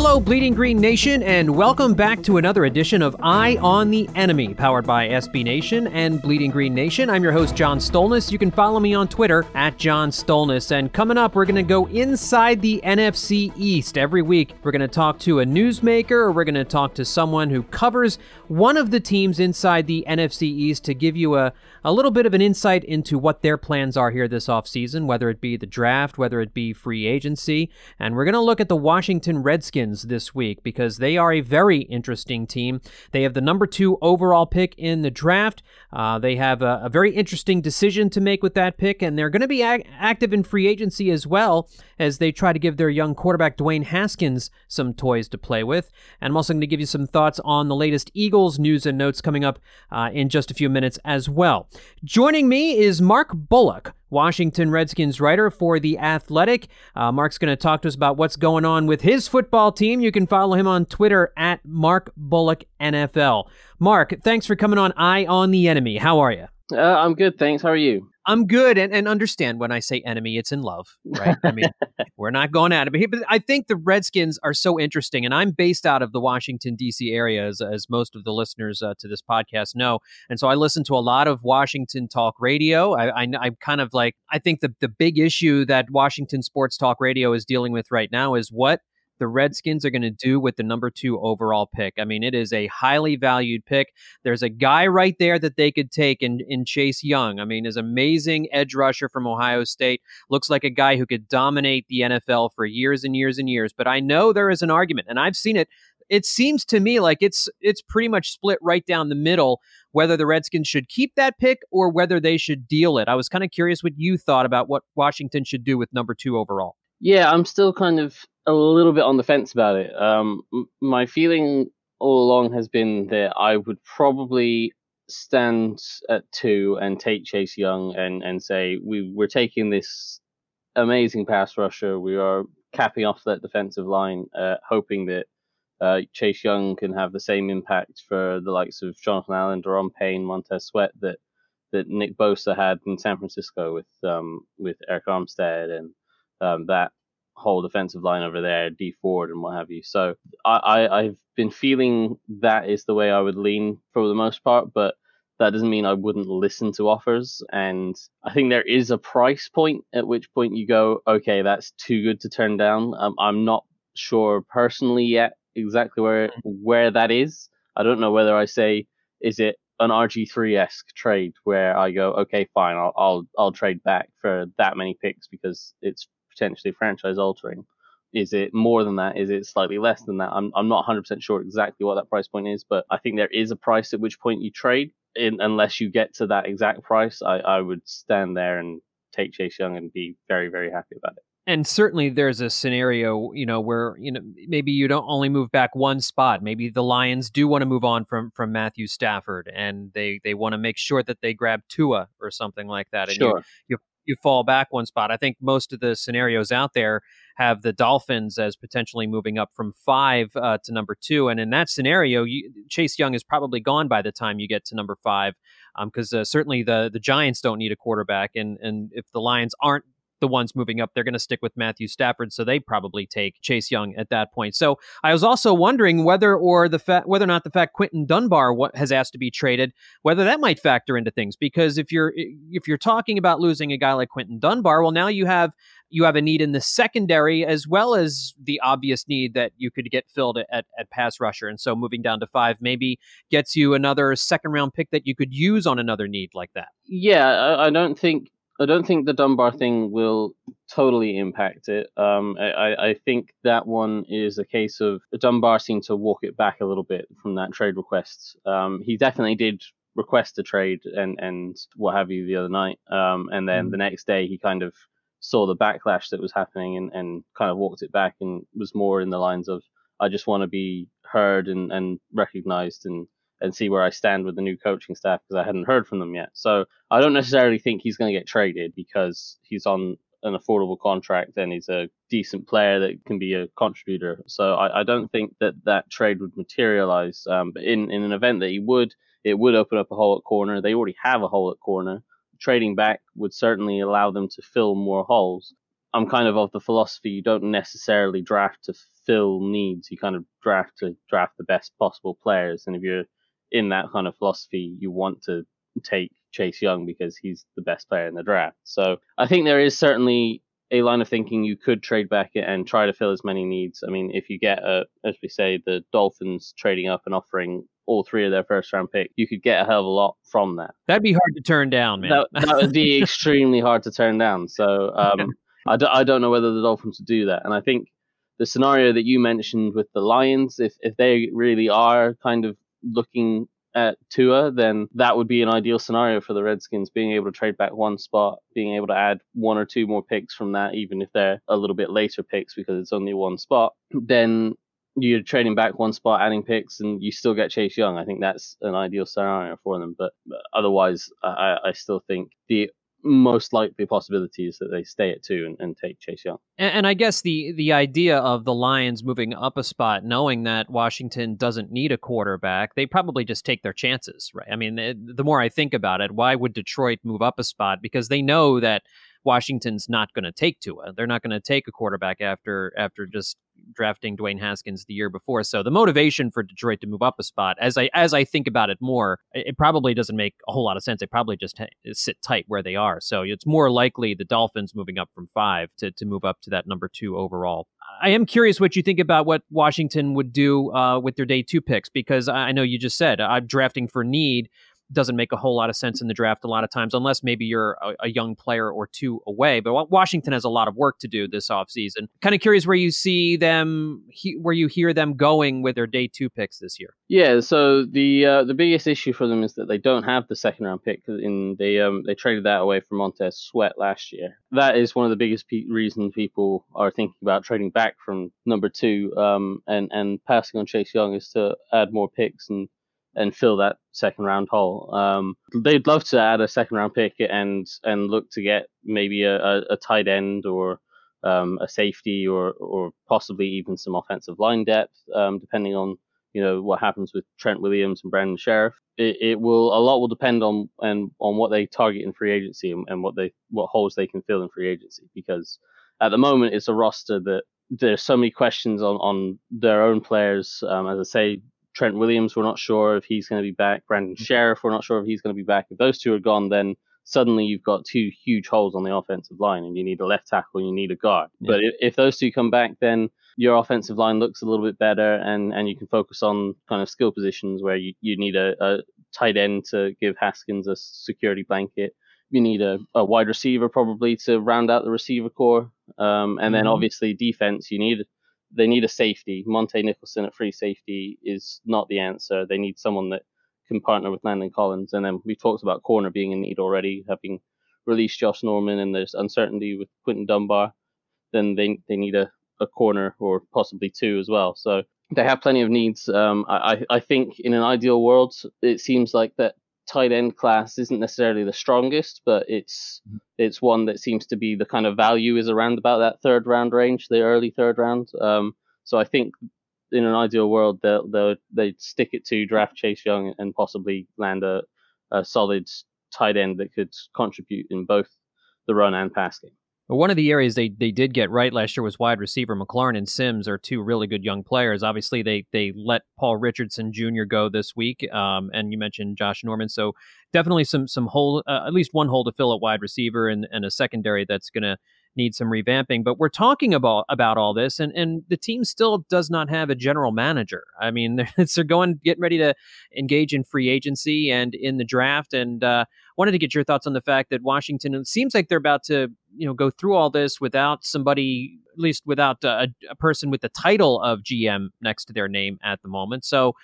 Hello, Bleeding Green Nation, and welcome back to another edition of Eye on the Enemy, powered by SB Nation and Bleeding Green Nation. I'm your host, John Stolnis. You can follow me on Twitter at John Stolnis. And coming up, we're going to go inside the NFC East. Every week, we're going to talk to a newsmaker or we're going to talk to someone who covers one of the teams inside the NFC East to give you a, a little bit of an insight into what their plans are here this offseason, whether it be the draft, whether it be free agency. And we're going to look at the Washington Redskins this week because they are a very interesting team. They have the number two overall pick in the draft. Uh, they have a, a, very interesting decision to make with that pick, and they're going to be active in free agency as well as they try to give their young quarterback Dwayne Haskins some toys to play with. And I'm also going to give you some thoughts on the latest Eagles news and notes coming up uh, in just a few minutes as well. Joining me is Mark Bullock. Washington Redskins writer for The Athletic. Uh, Mark's going to talk to us about what's going on with his football team. You can follow him on Twitter at Mark Bullock NFL. Mark, thanks for coming on Eye on the Enemy. How are you? Uh, I'm good, thanks. How are you? I'm good, and, and understand when I say enemy, it's in love, right? I mean, we're not going at it, but I think the Redskins are so interesting, and I'm based out of the Washington D.C. area, as, as most of the listeners uh, to this podcast know, and so I listen to a lot of Washington talk radio. I, I, I kind of like, I think the the big issue that Washington sports talk radio is dealing with right now is what the Redskins are going to do with the number two overall pick. I mean, it is a highly valued pick. There's a guy right there that they could take in, in Chase Young. I mean, his amazing edge rusher from Ohio State looks like a guy who could dominate the NFL for years and years and years. But I know there is an argument, and I've seen it. It seems to me like it's it's pretty much split right down the middle whether the Redskins should keep that pick or whether they should deal it. I was kind of curious what you thought about what Washington should do with number two overall. Yeah, I'm still kind of a little bit on the fence about it. Um, my feeling all along has been that I would probably stand at two and take Chase Young and, and say we we're taking this amazing pass rusher. We are capping off that defensive line, uh, hoping that uh, Chase Young can have the same impact for the likes of Jonathan Allen, Da'Ron Payne, Montez Sweat that that Nick Bosa had in San Francisco with um, with Arik Armstead and um, that whole defensive line over there, Dee Ford and what have you. So I, I, have been feeling that is the way I would lean for the most part, but that doesn't mean I wouldn't listen to offers. And I think there is a price point at which point you go, okay, that's too good to turn down. Um, I'm not sure personally yet exactly where where that is. I don't know whether I say is it an RG3 esque trade where I go, okay, fine, I'll, I'll I'll trade back for that many picks because it's potentially franchise altering. Is it more than that? Is it slightly less than that? I'm I'm not 100% sure exactly what that price point is, but I think there is a price at which point you trade. In, unless you get to that exact price, I, I would stand there and take Chase Young and be very very happy about it and certainly there's a scenario you know where you know maybe you don't only move back one spot maybe the lions do want to move on from from matthew stafford and they they want to make sure that they grab tua or something like that and sure. you, you you fall back one spot. I think most of the scenarios out there have the Dolphins as potentially moving up from five uh, to number two, and in that scenario, you, Chase Young is probably gone by the time you get to number five, because um, uh, certainly the the Giants don't need a quarterback, and and if the Lions aren't the ones moving up. They're going to stick with Matthew Stafford, so they probably take Chase Young at that point. So I was also wondering whether or the fact whether or not the fact Quinton Dunbar has asked to be traded, whether that might factor into things. Because if you're if you're talking about losing a guy like Quinton Dunbar, well, now you have you have a need in the secondary as well as the obvious need that you could get filled at, at pass rusher. And so moving down to five maybe gets you another second round pick that you could use on another need like that. Yeah, I don't think I don't think the Dunbar thing will totally impact it. Um, I, I think that one is a case of Dunbar seemed to walk it back a little bit from that trade request. Um, he definitely did request a trade and, and what have you the other night. Um, and then mm. the next day he kind of saw the backlash that was happening and, and kind of walked it back and was more in the lines of, I just want to be heard and, and recognized and and see where I stand with the new coaching staff because I hadn't heard from them yet. So I don't necessarily think he's going to get traded because he's on an affordable contract and he's a decent player that can be a contributor. So I, I don't think that that trade would materialize. Um, but in, in an event that he would, it would open up a hole at corner. They already have a hole at corner. Trading back would certainly allow them to fill more holes. I'm kind of of the philosophy you don't necessarily draft to fill needs. You kind of draft to draft the best possible players. And if you're in that kind of philosophy, you want to take Chase Young because he's the best player in the draft. So I think there is certainly a line of thinking you could trade back and try to fill as many needs. I mean, if you get a, as we say, the Dolphins trading up and offering all three of their first round pick, you could get a hell of a lot from that. That'd be hard to turn down, man. That, that would be extremely hard to turn down. So um, I, d- I don't know whether the Dolphins would do that. And I think the scenario that you mentioned with the Lions, if, if they really are kind of looking at Tua, then that would be an ideal scenario for the Redskins, being able to trade back one spot, being able to add one or two more picks from that, even if they're a little bit later picks because it's only one spot. Then you're trading back one spot, adding picks, and you still get Chase Young. I think that's an ideal scenario for them. But otherwise, I, I still think the most likely possibility is that they stay at two and, and take Chase Young. And, and, I guess the the idea of the Lions moving up a spot, knowing that Washington doesn't need a quarterback, they probably just take their chances, right? I mean, the more I think about it, why would Detroit move up a spot? Because they know that Washington's not going to take Tua. They're not going to take a quarterback after after just drafting Dwayne Haskins the year before. So the motivation for Detroit to move up a spot, as I as I think about it more, it probably doesn't make a whole lot of sense. They probably just sit tight where they are. So it's more likely the Dolphins moving up from five to to move up to that number two overall. I am curious what you think about what Washington would do uh, with their day two picks because I know you just said I'm drafting for need doesn't make a whole lot of sense in the draft a lot of times, unless maybe you're a, a, young player or two away. But Washington has a lot of work to do this offseason. Kind of curious where you see them, he, where you hear them going with their day two picks this year. Yeah, so the uh, the biggest issue for them is that they don't have the second round pick. In they um they traded that away for Montez Sweat last year. That is one of the biggest pe- reasons people are thinking about trading back from number two um and and passing on Chase Young is to add more picks and and fill that second round hole. Um, they'd love to add a second round pick and and look to get maybe a, a, a tight end or um, a safety or or possibly even some offensive line depth, um, depending on you know what happens with Trent Williams and Brandon Scherff. It, it will a lot will depend on and on what they target in free agency and, and what they what holes they can fill in free agency because at the moment it's a roster that there's so many questions on, on their own players. Um, as I say, Trent Williams, we're not sure if he's going to be back. Brandon mm-hmm. We're not sure if he's going to be back. If those two are gone, then suddenly you've got two huge holes on the offensive line, and you need a left tackle and you need a guard. Yeah. But if, if, those two come back, then your offensive line looks a little bit better, and, and you can focus on kind of skill positions where you, you need a, a tight end to give Haskins a security blanket. You need a, a wide receiver probably to round out the receiver corps. Um, and mm-hmm. then obviously defense, you need they need a safety. Montae Nicholson at free safety is not the answer. They need someone that can partner with Landon Collins. And then we talked about corner being in need already, having released Josh Norman, and there's uncertainty with Quinton Dunbar. Then they they need a, a corner or possibly two as well. So they have plenty of needs. Um, I I think in an ideal world, it seems like that tight end class isn't necessarily the strongest, but it's mm-hmm. it's one that seems to be the kind of value is around about that third round range, the early third round. Um, so I think in an ideal world they'll they'll they stick it to draft Chase Young and possibly land a, a solid tight end that could contribute in both the run and pass game. One of the areas they, they did get right last year was wide receiver. McLaurin and Sims are two really good young players. Obviously, they they let Paul Richardson Jr. go this week, um, and you mentioned Josh Norman. So definitely some some hole, uh, at least one hole to fill at wide receiver, and, and a secondary that's going to need some revamping. But we're talking about about all this, and and the team still does not have a general manager. I mean, they're, they're going getting ready to engage in free agency and in the draft, and uh, wanted to get your thoughts on the fact that Washington. It seems like they're about to you know go through all this without somebody, at least without a, a person with the title of GM next to their name at the moment. So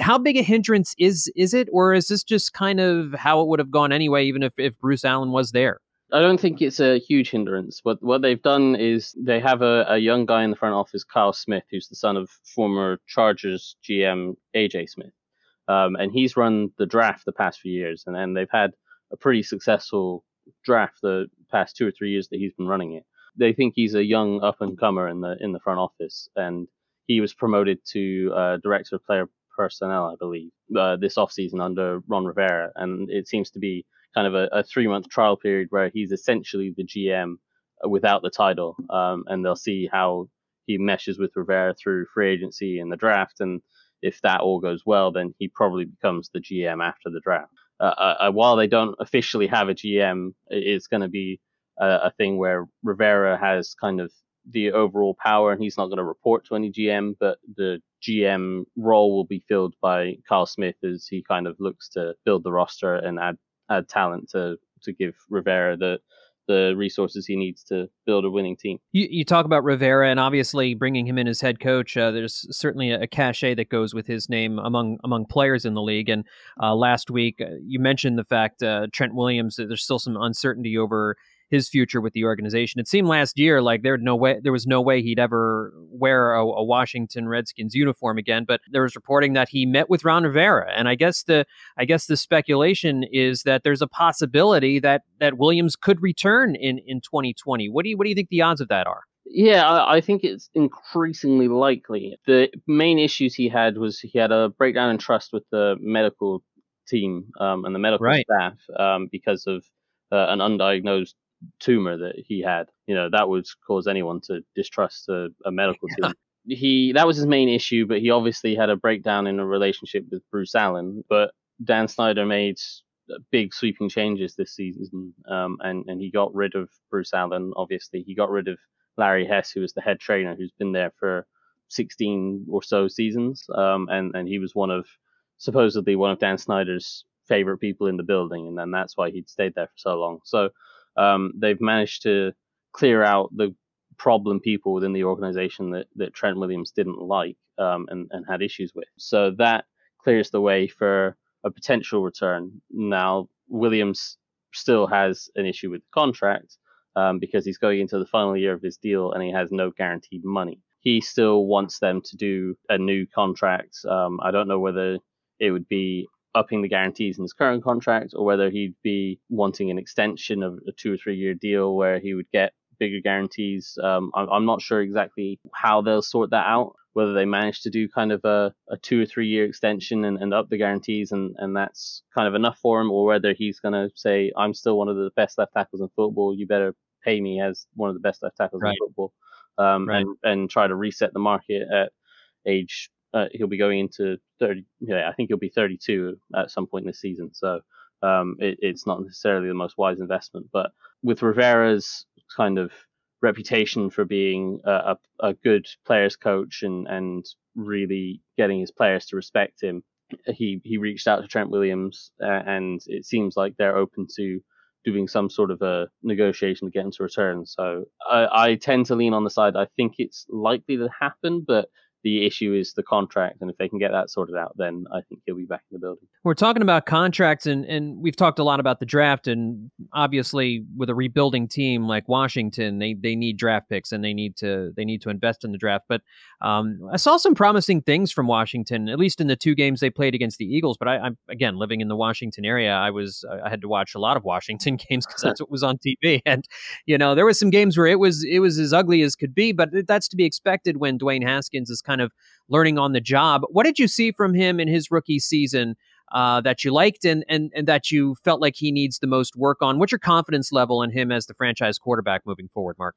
how big a hindrance is is it or is this just kind of how it would have gone anyway even if, if bruce allen was there I don't think it's a huge hindrance. What what they've done is they have a, a young guy in the front office, Kyle Smith, who's the son of former Chargers GM AJ Smith, um, and he's run the draft the past few years, and then they've had a pretty successful draft the past two or three years that he's been running it. They think he's a young up and comer in the in the front office, and he was promoted to uh, director of player personnel, I believe, uh, this offseason under Ron Rivera, and it seems to be kind of a, a three month trial period where he's essentially the GM without the title, um, and they'll see how he meshes with Rivera through free agency and the draft, and if that all goes well, then he probably becomes the GM after the draft. Uh, uh, uh while they don't officially have a GM, it's going to be a, a, thing where Rivera has kind of the overall power, and he's not going to report to any GM, but the GM role will be filled by Kyle Smith as he kind of looks to build the roster and add talent to to give Rivera the the resources he needs to build a winning team. You, you talk about Rivera and obviously bringing him in as head coach. Uh, there's certainly a, a, cachet that goes with his name among among players in the league. And uh, last week, uh, you mentioned the fact uh, Trent Williams. There's still some uncertainty over his future with the organization. It seemed last year like there no way there was no way he'd ever wear a, a, Washington Redskins uniform again. But there was reporting that he met with Ron Rivera, and I guess the I guess the speculation is that there's a possibility that that Williams could return in in 2020. What do you what do you think the odds of that are? Yeah, I, think it's increasingly likely. The main issues he had was he had a breakdown in trust with the medical team um, and the medical right. staff um, because of uh, an undiagnosed tumor that he had. You know, that would cause anyone to distrust a, a medical team. He that was his main issue, but he obviously had a breakdown in a relationship with Bruce Allen. But Dan Snyder made big sweeping changes this season, um, and and he got rid of Bruce Allen. Obviously, he got rid of Larry Hess, who was the head trainer, who's been there for 16 or so seasons, um, and and he was one of supposedly one of Dan Snyder's favorite people in the building, and then that's why he'd stayed there for so long. So um, they've managed to clear out the problem people within the organization that, that Trent Williams didn't like um, and, and had issues with. So that clears the way for a potential return. Now, Williams still has an issue with the contract um, because he's going into the final year of his deal and he has no guaranteed money. He still wants them to do a new contract. Um, I don't know whether it would be upping the guarantees in his current contract or whether he'd be wanting an extension of a two or three year deal where he would get bigger guarantees. Um, I'm, I'm, not sure exactly how they'll sort that out, whether they manage to do kind of a, a two or three year extension and, and up the guarantees and, and that's kind of enough for him, or whether he's going to say, I'm still one of the best left tackles in football. You better pay me as one of the best left tackles right. in football. Um, right. and, and try to reset the market at age uh, he'll be going into 30. Yeah, I think he'll be 32 at some point this season. So um, it, it's not necessarily the most wise investment. But with Rivera's kind of reputation for being a, a, a good players coach and, and really getting his players to respect him, he he reached out to Trent Williams, uh, and it seems like they're open to doing some sort of a negotiation to get him to return. So I, I tend to lean on the side I think it's likely to happen, but the issue is the contract, and if they can get that sorted out, then I think he'll be back in the building. We're talking about contracts, and and we've talked a lot about the draft, and obviously with a rebuilding team like Washington, they they need draft picks and they need to they need to invest in the draft. But um, I saw some promising things from Washington, at least in the two games they played against the Eagles. But I, am again living in the Washington area. I was I had to watch a lot of Washington games because that's what was on TV, and you know there was some games where it was it was as ugly as could be, but that's to be expected when Dwayne Haskins is kind of learning on the job. What did you see from him in his rookie season? uh, that you liked and, and and that you felt like he needs the most work on? What's your confidence level in him as the franchise quarterback moving forward, Mark?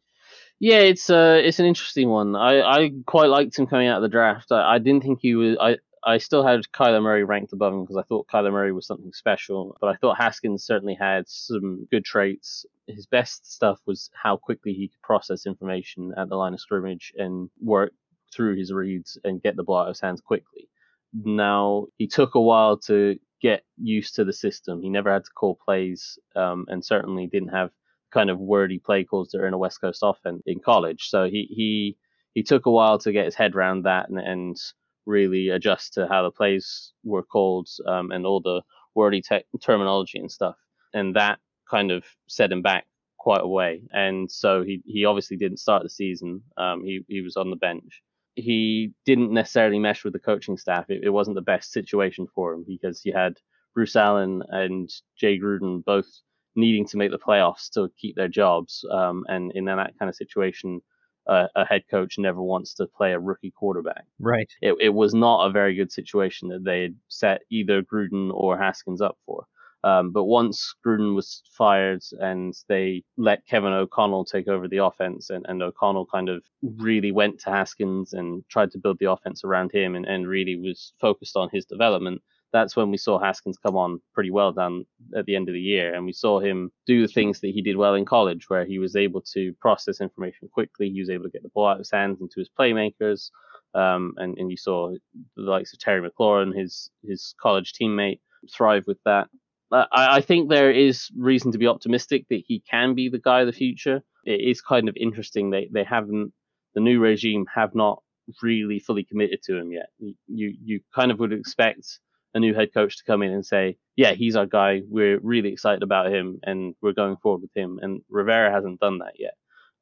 Yeah, it's uh, it's an interesting one. I, I quite liked him coming out of the draft. I, I didn't think he was. I I still had Kyler Murray ranked above him because I thought Kyler Murray was something special. But I thought Haskins certainly had some good traits. His best stuff was how quickly he could process information at the line of scrimmage and work through his reads and get the ball out of his hands quickly. Now he took a while to get used to the system. He never had to call plays, um, and certainly didn't have kind of wordy play calls that are in a West Coast offense in college. So he he he took a while to get his head around that and, and really adjust to how the plays were called um, and all the wordy te- terminology and stuff. And that kind of set him back quite a way. And so he, he obviously didn't start the season. Um, he, he was on the bench. He didn't necessarily mesh with the coaching staff. It, it wasn't the best situation for him because he had Bruce Allen and Jay Gruden both needing to make the playoffs to keep their jobs. Um, and in that kind of situation, a, a, head coach never wants to play a rookie quarterback. Right. It, it was not a very good situation that they had set either Gruden or Haskins up for. Um, but once Gruden was fired and they let Kevin O'Connell take over the offense, and, and O'Connell kind of really went to Haskins and tried to build the offense around him and, and really was focused on his development, that's when we saw Haskins come on pretty well down at the end of the year. And we saw him do the things that he did well in college, where he was able to process information quickly. He was able to get the ball out of his hands into his playmakers. Um, and, and you saw the likes of Terry McLaurin, his, his college teammate, thrive with that. I, I think there is reason to be optimistic that he can be the guy of the future. It is kind of interesting. They, they haven't, the new regime have not really fully committed to him yet. You, you kind of would expect a new head coach to come in and say, yeah, he's our guy. We're really excited about him and we're going forward with him. And Rivera hasn't done that yet.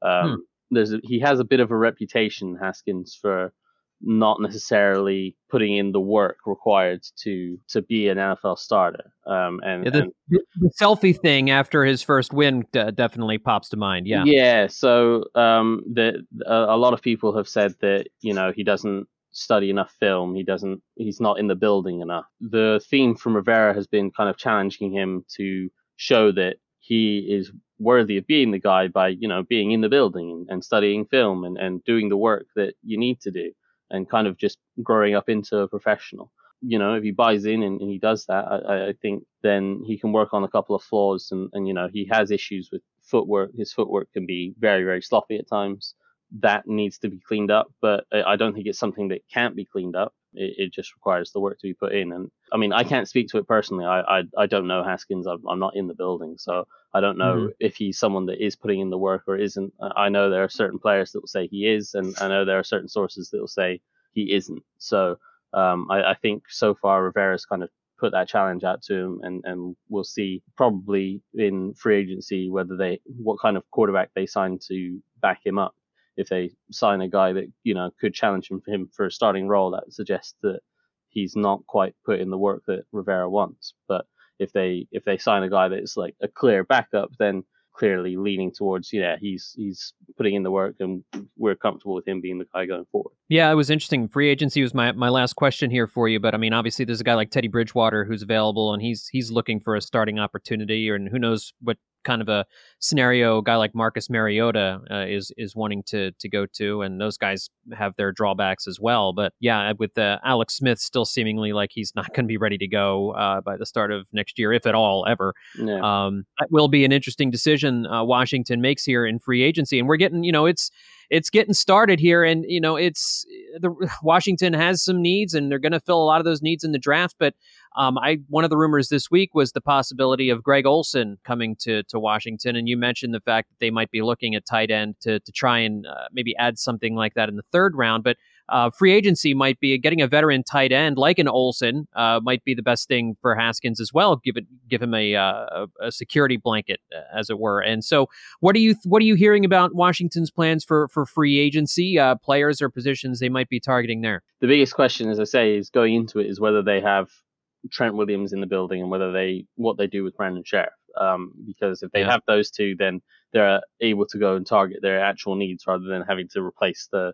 Um, hmm. There's a, he has a bit of a reputation, Haskins, for not necessarily putting in the work required to to be an NFL starter. Um, and, yeah, the, and, the, selfie thing after his first win d- definitely pops to mind. Yeah, yeah. So um, the a lot of people have said that you know he doesn't study enough film. He doesn't. He's not in the building enough. The theme from Rivera has been kind of challenging him to show that he is worthy of being the guy by you know being in the building and studying film and, and doing the work that you need to do and kind of just growing up into a professional. You know, if he buys in and, and he does that, I, I think then he can work on a couple of flaws and, and you know he has issues with footwork. His footwork can be very very sloppy at times that needs to be cleaned up, but I don't think it's something that can't be cleaned up. It, it just requires the work to be put in. And I mean, I can't speak to it personally. I I, I don't know Haskins. I'm, I'm, not in the building, so I don't know mm-hmm. if he's someone that is putting in the work or isn't. I know there are certain players that will say he is, and I know there are certain sources that will say he isn't. So um, I, I think so far Rivera's kind of put that challenge out to him, and, and we'll see probably in free agency whether they what kind of quarterback they sign to back him up if they sign a guy that you know could challenge him for him for a starting role, that suggests that he's not quite put in the work that Rivera wants. But if they if they sign a guy that's like a clear backup, then clearly leaning towards yeah he's he's putting in the work and we're comfortable with him being the guy going forward. Yeah, it was interesting. Free agency was my my last question here for you, but I mean obviously there's a guy like Teddy Bridgewater who's available and he's he's looking for a starting opportunity and who knows what kind of a scenario a guy like Marcus Mariota uh, is is wanting to to go to, and those guys have their drawbacks as well. But yeah, with uh, Alex Smith still seemingly like he's not going to be ready to go uh, by the start of next year, if at all, ever. Yeah. Um, that will be an interesting decision uh, Washington makes here in free agency, and we're getting you know it's it's getting started here, and you know it's the Washington has some needs, and they're going to fill a lot of those needs in the draft. But um, I one of the rumors this week was the possibility of Greg Olsen coming to to Washington, and you mentioned the fact that they might be looking at tight end to to try and uh, maybe add something like that in the third round, but. Uh, free agency might be getting a veteran tight end like an Olsen uh, might be the best thing for Haskins as well. Give it, give him a, uh, a security blanket, uh, as it were. And so, what are you what are you hearing about Washington's plans for for free agency uh, players or positions they might be targeting there? The biggest question, as I say, is going into it is whether they have Trent Williams in the building and whether they what they do with Brandon Scherff. Um, because if they yeah. have those two, then they're able to go and target their actual needs rather than having to replace the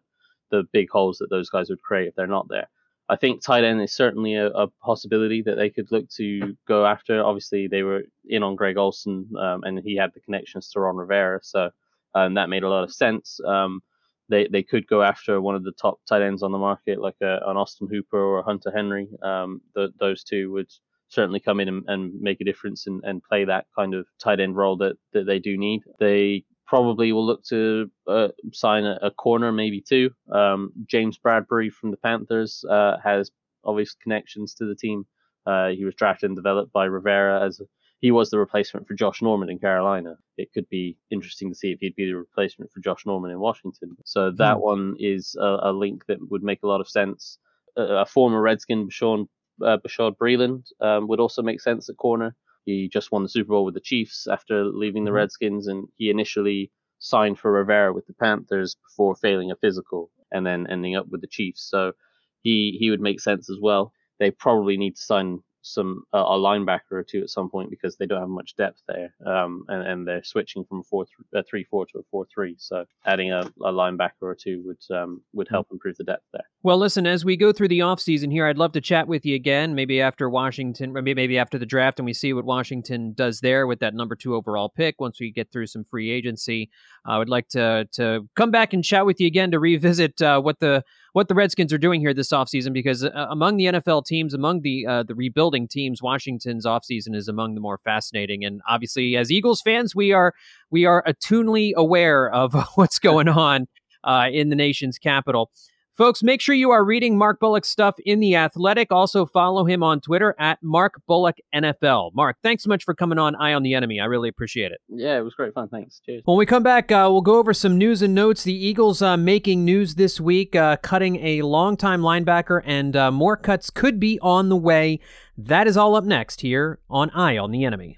the big holes that those guys would create if they're not there. I think tight end is certainly a, a, possibility that they could look to go after. Obviously, they were in on Greg Olsen, um, and he had the connections to Ron Rivera, so um, that made a lot of sense. Um, they they could go after one of the top tight ends on the market, like a, an Austin Hooper or a Hunter Henry. Um, the, those two would certainly come in and, and make a difference and, and play that kind of tight end role that, that they do need. They probably will look to uh, sign a, a, corner, maybe two. Um, James Bradberry from the Panthers uh, has obvious connections to the team. Uh, he was drafted and developed by Rivera as a, he was the replacement for Josh Norman in Carolina. It could be interesting to see if he'd be the replacement for Josh Norman in Washington. So that mm. one is a, a, link that would make a lot of sense. A, a former Redskin, Bashaud, uh, Bashaud Breeland, um, would also make sense at corner. He just won the Super Bowl with the Chiefs after leaving the mm-hmm. Redskins, and he initially signed for Rivera with the Panthers before failing a physical and then ending up with the Chiefs. So he he would make sense as well. They probably need to sign some uh, a linebacker or two at some point because they don't have much depth there, um, and, and they're switching from four th- a three four to a four three. So adding a, a linebacker or two would um, would help improve the depth there. Well, listen, as we go through the offseason here, I'd love to chat with you again, maybe after Washington, maybe maybe after the draft, and we see what Washington does there with that number two overall pick. Once we get through some free agency, I would like to to come back and chat with you again to revisit uh, what the what the Redskins are doing here this offseason because uh, among the NFL teams, among the uh, the rebuilding teams, Washington's offseason is among the more fascinating. And obviously, as Eagles fans, we are we are attunely aware of what's going on uh, in the nation's capital. Folks, make sure you are reading Mark Bullock's stuff in The Athletic. Also, follow him on Twitter at Mark Bullock NFL. Mark, thanks so much for coming on Eye on the Enemy. I really appreciate it. Yeah, it was great fun. Thanks. Cheers. When we come back, uh, we'll go over some news and notes. The Eagles uh, making news this week, uh, cutting a longtime linebacker, and uh, more cuts could be on the way. That is all up next here on Eye on the Enemy.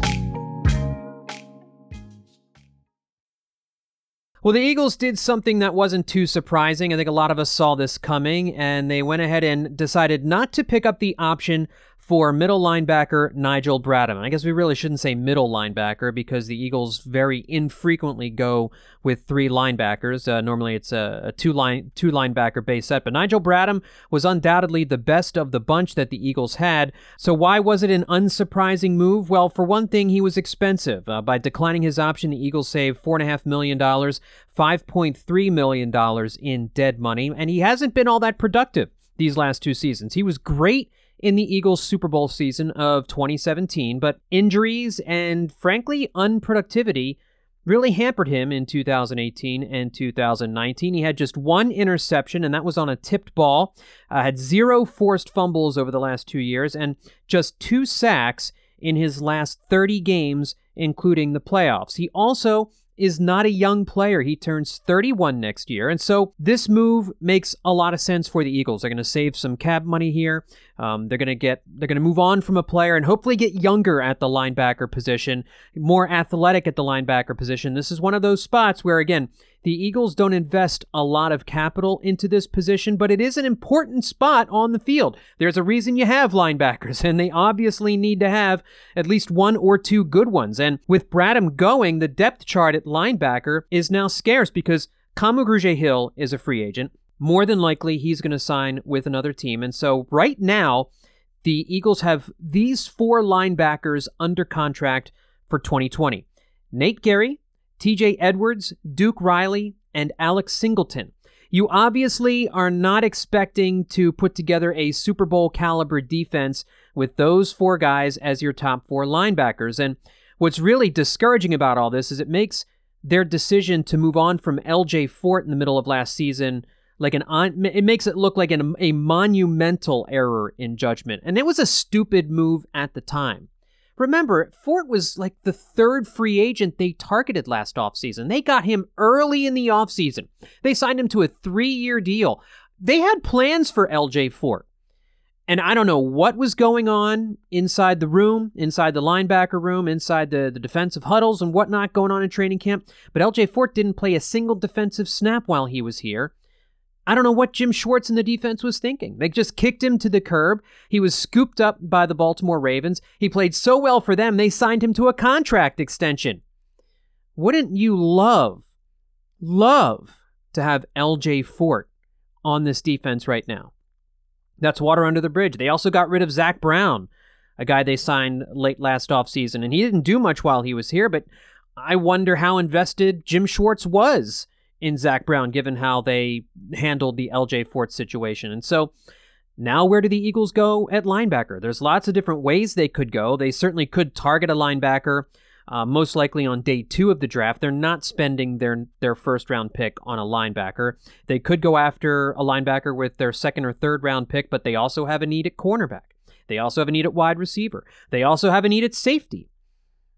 Well, the Eagles did something that wasn't too surprising. I think a lot of us saw this coming, and they went ahead and decided not to pick up the option for middle linebacker Nigel Bradham. I guess we really shouldn't say middle linebacker because the Eagles very infrequently go with three linebackers. Uh, normally it's a, a, two line two linebacker base set, but Nigel Bradham was undoubtedly the best of the bunch that the Eagles had. So why was it an unsurprising move? Well, for one thing, he was expensive. Uh, by declining his option, the Eagles saved four and a half million dollars, five point three million dollars in dead money, and he hasn't been all that productive these last two seasons. He was great in the Eagles' Super Bowl season of 2017, but injuries and, frankly, unproductivity really hampered him in 2018 and 2019. He had just one interception, and that was on a tipped ball. Uh, had zero forced fumbles over the last two years, and just two sacks in his last 30 games, including the playoffs. He also is not a young player. He turns 31 next year. And so this move makes a lot of sense for the Eagles. They're going to save some cap money here. Um, they're going to get they're going to move on from a player and hopefully get younger at the linebacker position, more athletic at the linebacker position. This is one of those spots where again, the Eagles don't invest a lot of capital into this position, but it is an important spot on the field. There's a reason you have linebackers, and they obviously need to have at least one or two good ones. And with Bradham going, the depth chart at linebacker is now scarce because Kamu Grugier-Hill is a free agent. More than likely, he's going to sign with another team. And so right now, the Eagles have these four linebackers under contract for 2020. Nate Gerry, TJ Edwards, Duke Riley, and Alex Singleton. You obviously are not expecting to put together a Super Bowl caliber defense with those four guys as your top four linebackers. And what's really discouraging about all this is it makes their decision to move on from LJ Fort in the middle of last season like an on, it makes it look like an, a monumental error in judgment. And it was a stupid move at the time. Remember, Fort was like the third free agent they targeted last offseason. They got him early in the offseason. They signed him to a three year deal. They had plans for LJ Fort. And I don't know what was going on inside the room, inside the linebacker room, inside the, the defensive huddles and whatnot going on in training camp, but LJ Fort didn't play a single defensive snap while he was here. I don't know what Jim Schwartz in the defense was thinking. They just kicked him to the curb. He was scooped up by the Baltimore Ravens. He played so well for them, they signed him to a contract extension. Wouldn't you love, love to have LJ Fort on this defense right now? That's water under the bridge. They also got rid of Zach Brown, a guy they signed late last offseason, and he didn't do much while he was here, but I wonder how invested Jim Schwartz was in Zach Brown, given how they handled the LJ Fort situation. And so now, where do the Eagles go at linebacker? There's lots of different ways they could go. They certainly could target a linebacker uh, most likely on day two of the draft. They're not spending their their first round pick on a linebacker. They could go after a linebacker with their second or third round pick, but they also have a need at cornerback. They also have a need at wide receiver. They also have a need at safety.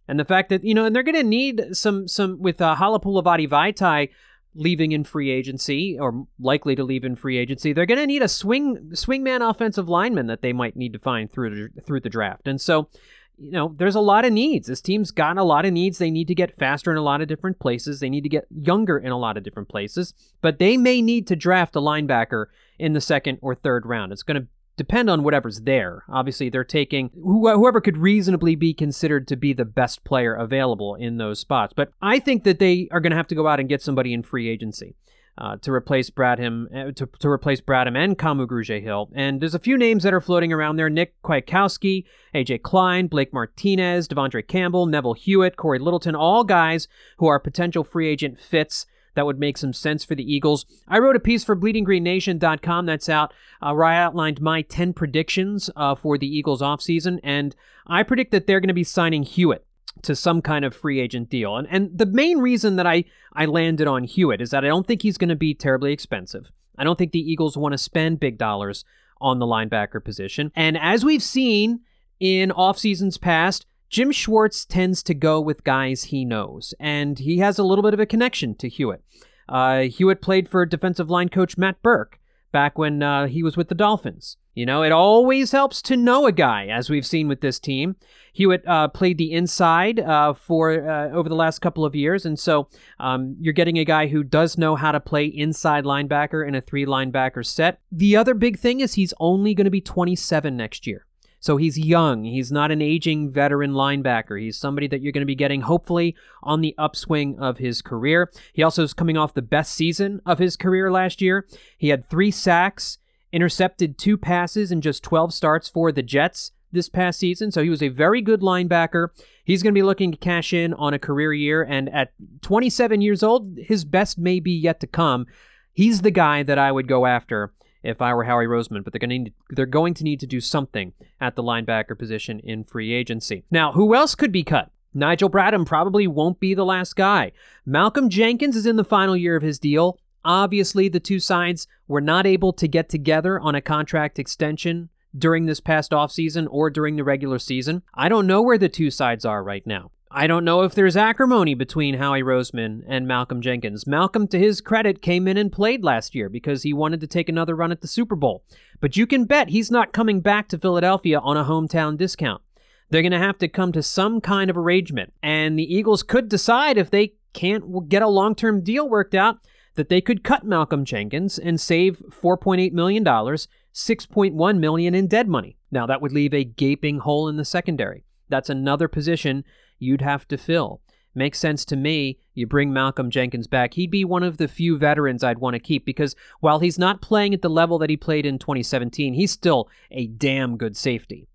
And the fact that you know, and they're going to need some some with uh, Halapoulivaati Vaitai leaving in free agency or likely to leave in free agency, they're going to need a swing swingman offensive lineman that they might need to find through the, through the draft. And so you know, there's a lot of needs. This team's got a lot of needs. They need to get faster in a lot of different places. They need to get younger in a lot of different places. But they may need to draft a linebacker in the second or third round. It's going to depend on whatever's there. Obviously, they're taking whoever could reasonably be considered to be the best player available in those spots. But I think that they are going to have to go out and get somebody in free agency uh, to replace Bradham uh, to, to replace Bradham and Kamu Grugier-Hill. And there's a few names that are floating around there: Nick Kwiatkowski, AJ Klein, Blake Martinez, De'Vondre Campbell, Neville Hewitt, Cory Littleton, all guys who are potential free agent fits that would make some sense for the Eagles. I wrote a piece for BleedingGreenNation.com that's out uh, where I outlined my 10 predictions uh, for the Eagles offseason, and I predict that they're going to be signing Hewitt to some kind of free agent deal. And and the main reason that I I landed on Hewitt is that I don't think he's going to be terribly expensive. I don't think the Eagles want to spend big dollars on the linebacker position. And as we've seen in off seasons past, Jim Schwartz tends to go with guys he knows, and he has a little bit of a connection to Hewitt. Uh, Hewitt played for defensive line coach Matt Burke back when uh, he was with the Dolphins. You know, it always helps to know a guy, as we've seen with this team. Hewitt uh, played the inside uh, for uh, over the last couple of years, and so um, you're getting a guy who does know how to play inside linebacker in a three linebacker set. The other big thing is he's only going to be 27 next year. So he's young. He's not an aging veteran linebacker. He's somebody that you're going to be getting, hopefully, on the upswing of his career. He also is coming off the best season of his career last year. He had three sacks, intercepted two passes in just 12 starts for the Jets this past season. So he was a very good linebacker. He's going to be looking to cash in on a career year. And at 27 years old, his best may be yet to come. He's the guy that I would go after if I were Howie Roseman, but they're going to need, they're going to need to do something at the linebacker position in free agency. Now, who else could be cut? Nigel Bradham probably won't be the last guy. Malcolm Jenkins is in the final year of his deal. Obviously, the two sides were not able to get together on a contract extension during this past offseason or during the regular season. I don't know where the two sides are right now. I don't know if there's acrimony between Howie Roseman and Malcolm Jenkins. Malcolm, to his credit, came in and played last year because he wanted to take another run at the Super Bowl. But you can bet he's not coming back to Philadelphia on a hometown discount. They're going to have to come to some kind of arrangement. And the Eagles could decide if they can't get a long term deal worked out that they could cut Malcolm Jenkins and save $4.8 million, 6.1 million in dead money. Now, that would leave a gaping hole in the secondary. That's another position you'd have to fill. Makes sense to me. You bring Malcolm Jenkins back. He'd be one of the few veterans I'd want to keep because while he's not playing at the level that he played in 2017, he's still a damn good safety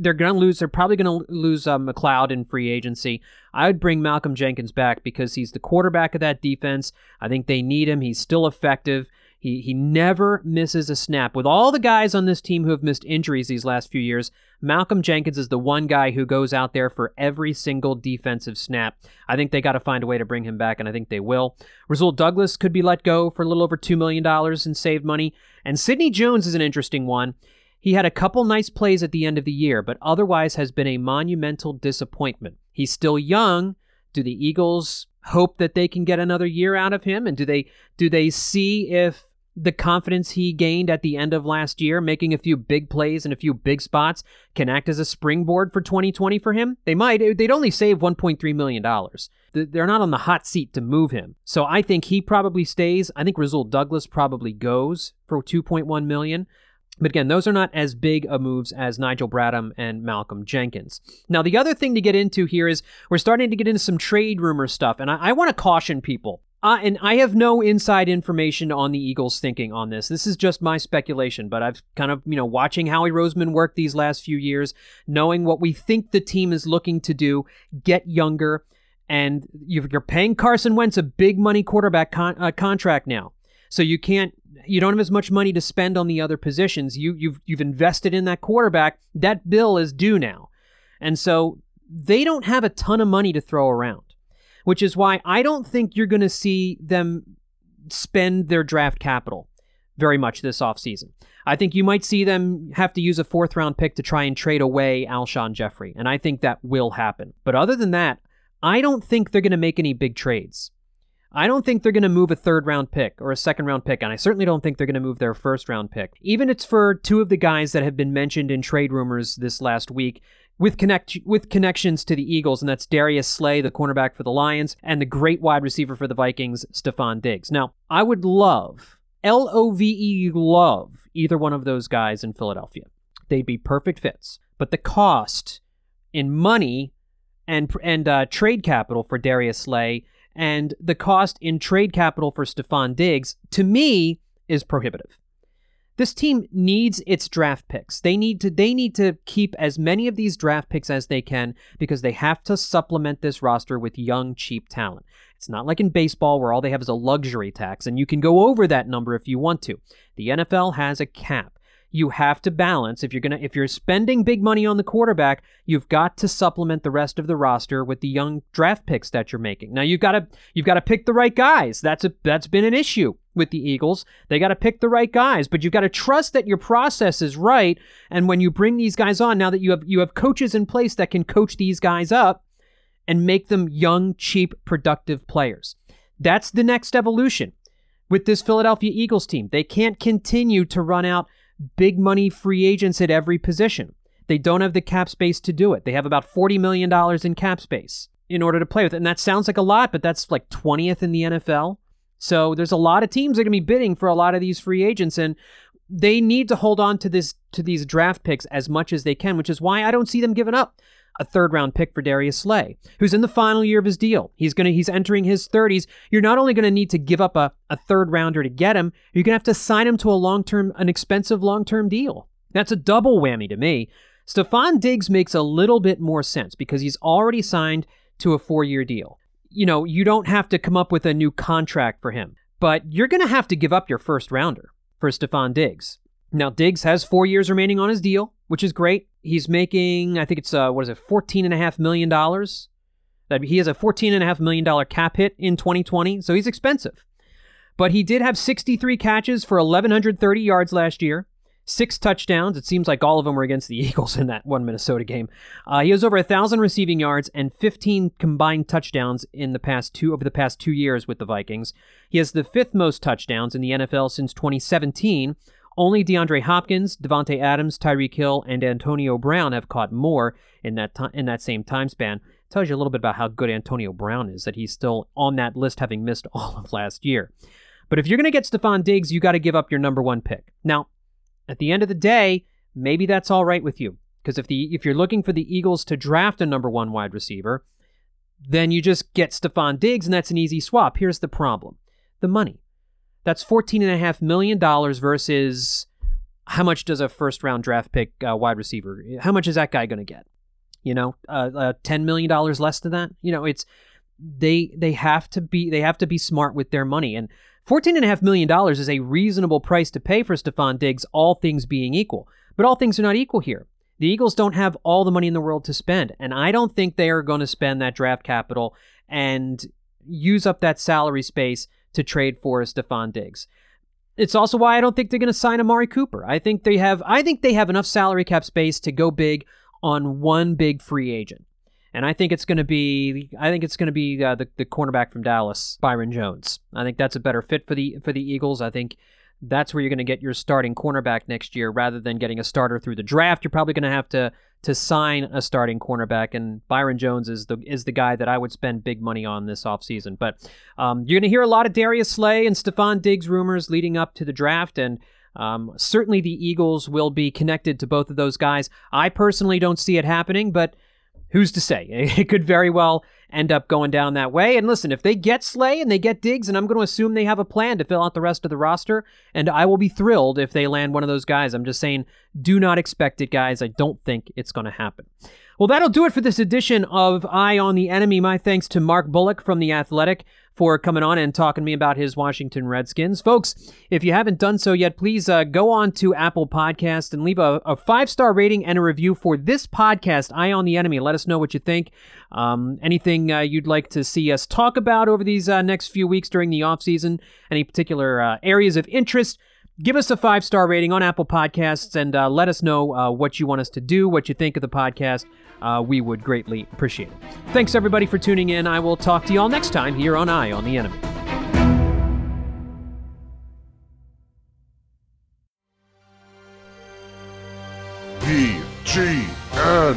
they're going to lose. They're probably going to lose uh, McLeod in free agency. I would bring Malcolm Jenkins back because he's the quarterback of that defense. I think they need him. He's still effective. He he never misses a snap. With all the guys on this team who have missed injuries these last few years, Malcolm Jenkins is the one guy who goes out there for every single defensive snap. I think they got to find a way to bring him back, and I think they will. Rasul Douglas could be let go for a little over $2 million in saved money. And Sidney Jones is an interesting one. He had a couple nice plays at the end of the year, but otherwise has been a monumental disappointment. He's still young. Do the Eagles hope that they can get another year out of him? And do they do they see if the confidence he gained at the end of last year, making a few big plays in a few big spots, can act as a springboard for 2020 for him? They might. They'd only save $1.3 million. They're not on the hot seat to move him. So I think he probably stays. I think Rasul Douglas probably goes for 2.1 million. But again, those are not as big of moves as Nigel Bradham and Malcolm Jenkins. Now, the other thing to get into here is we're starting to get into some trade rumor stuff, and I, I want to caution people. Uh, and I have no inside information on the Eagles' thinking on this. This is just my speculation, but I've kind of, you know, watching Howie Roseman work these last few years, knowing what we think the team is looking to do, get younger, and you're paying Carson Wentz a big money quarterback con- uh, contract now. So you can't you don't have as much money to spend on the other positions. You you've you've invested in that quarterback. That bill is due now. And so they don't have a ton of money to throw around, which is why I don't think you're going to see them spend their draft capital very much this offseason. I think you might see them have to use a fourth round pick to try and trade away Alshon Jeffery, and I think that will happen. But other than that, I don't think they're going to make any big trades. I don't think they're going to move a third round pick or a second round pick, and I certainly don't think they're going to move their first round pick. Even if it's for two of the guys that have been mentioned in trade rumors this last week with connect with connections to the Eagles, and that's Darius Slay, the cornerback for the Lions, and the great wide receiver for the Vikings, Stefon Diggs. Now, I would love L O V E love either one of those guys in Philadelphia. They'd be perfect fits, but the cost in money and and uh, trade capital for Darius Slay and the cost in trade capital for Stefon Diggs, to me, is prohibitive. This team needs its draft picks. They need to they need to keep as many of these draft picks as they can because they have to supplement this roster with young cheap talent. It's not like in baseball where all they have is a luxury tax and you can go over that number if you want to. The NFL has a cap you have to balance. If you're going to if you're spending big money on the quarterback you've got to supplement the rest of the roster with the young draft picks that you're making. Now you've got to you've got to pick the right guys. That's a that's been an issue with the Eagles. They got to pick the right guys but you've got to trust that your process is right. And when you bring these guys on now that you have you have coaches in place that can coach these guys up and make them young cheap productive players. That's the next evolution. With this Philadelphia Eagles team they can't continue to run out big money free agents at every position. They don't have the cap space to do it. They have about $40 million in cap space in order to play with it. And that sounds like a lot, but that's like 20th in the NFL. So there's a lot of teams that are going to be bidding for a lot of these free agents. And they need to hold on to this to these draft picks as much as they can, which is why I don't see them giving up a third round pick for Darius Slay, who's in the final year of his deal. He's gonna he's entering his 30s. You're not only gonna need to give up a, a third rounder to get him, you're gonna have to sign him to a long term, an expensive long term deal. That's a double whammy to me. Stefon Diggs makes a little bit more sense because he's already signed to a four year deal. You know, you don't have to come up with a new contract for him, but you're to have to give up your first rounder for Stefon Diggs. Now, Diggs has four years remaining on his deal, which is great. He's making, I think it's, uh, what is it, $14.5 million. That He has a $14.5 million cap hit in 2020, so he's expensive. But he did have 63 catches for 1,130 yards last year, six touchdowns. It seems like all of them were against the Eagles in that one Minnesota game. Uh, he has over a thousand receiving yards and 15 combined touchdowns in the past two over the past two years with the Vikings. He has the fifth most touchdowns in the NFL since 2017, only DeAndre Hopkins, Davante Adams, Tyreek Hill, and Antonio Brown have caught more in that in that same time span. Tells you a little bit about how good Antonio Brown is that he's still on that list, having missed all of last year. But if you're going to get Stefon Diggs, you got to give up your number one pick. Now, at the end of the day, maybe that's all right with you because if the if you're looking for the Eagles to draft a number one wide receiver, then you just get Stefon Diggs, and that's an easy swap. Here's the problem: the money. That's $14.5 million versus how much does a first round draft pick uh, wide receiver, how much is that guy going to get? You know, uh, uh, $10 million less than that? You know, it's, they they have to be they have to be smart with their money and $14.5 million is a reasonable price to pay for Stefon Diggs, all things being equal. But all things are not equal here. The Eagles don't have all the money in the world to spend, and I don't think they are going to spend that draft capital and use up that salary space to trade for Stefon Diggs. It's also why I don't think they're going to sign Amari Cooper. I think they have I think they have enough salary cap space to go big on one big free agent. And I think it's going to be I think it's going to be uh, the the cornerback from Dallas, Byron Jones. I think that's a better fit for the for the Eagles. I think that's where you're going to get your starting cornerback next year rather than getting a starter through the draft. You're probably going to have to to sign a starting cornerback, and Byron Jones is the is the guy that I would spend big money on this offseason. But um, you're going to hear a lot of Darius Slay and Stefon Diggs rumors leading up to the draft, and um, certainly the Eagles will be connected to both of those guys. I personally don't see it happening, but who's to say? It could very well end up going down that way. And listen, if they get Slay and they get Diggs, and I'm going to assume they have a plan to fill out the rest of the roster, and I will be thrilled if they land one of those guys. I'm just saying, do not expect it, guys. I don't think it's going to happen. Well, that'll do it for this edition of Eye on the Enemy. My thanks to Mark Bullock from The Athletic for coming on and talking to me about his Washington Redskins. Folks, if you haven't done so yet, please uh, go on to Apple Podcast and leave a, a five star rating and a review for this podcast, Eye on the Enemy. Let us know what you think. Um, anything uh, you'd like to see us talk about over these uh, next few weeks during the off season? Any particular uh, areas of interest? give us a five star rating on Apple Podcasts and uh, let us know uh, what you want us to do, what you think of the podcast. Uh, we would greatly appreciate it. Thanks, everybody, for tuning in. I will talk to you all next time here on Eye on the Enemy. B G N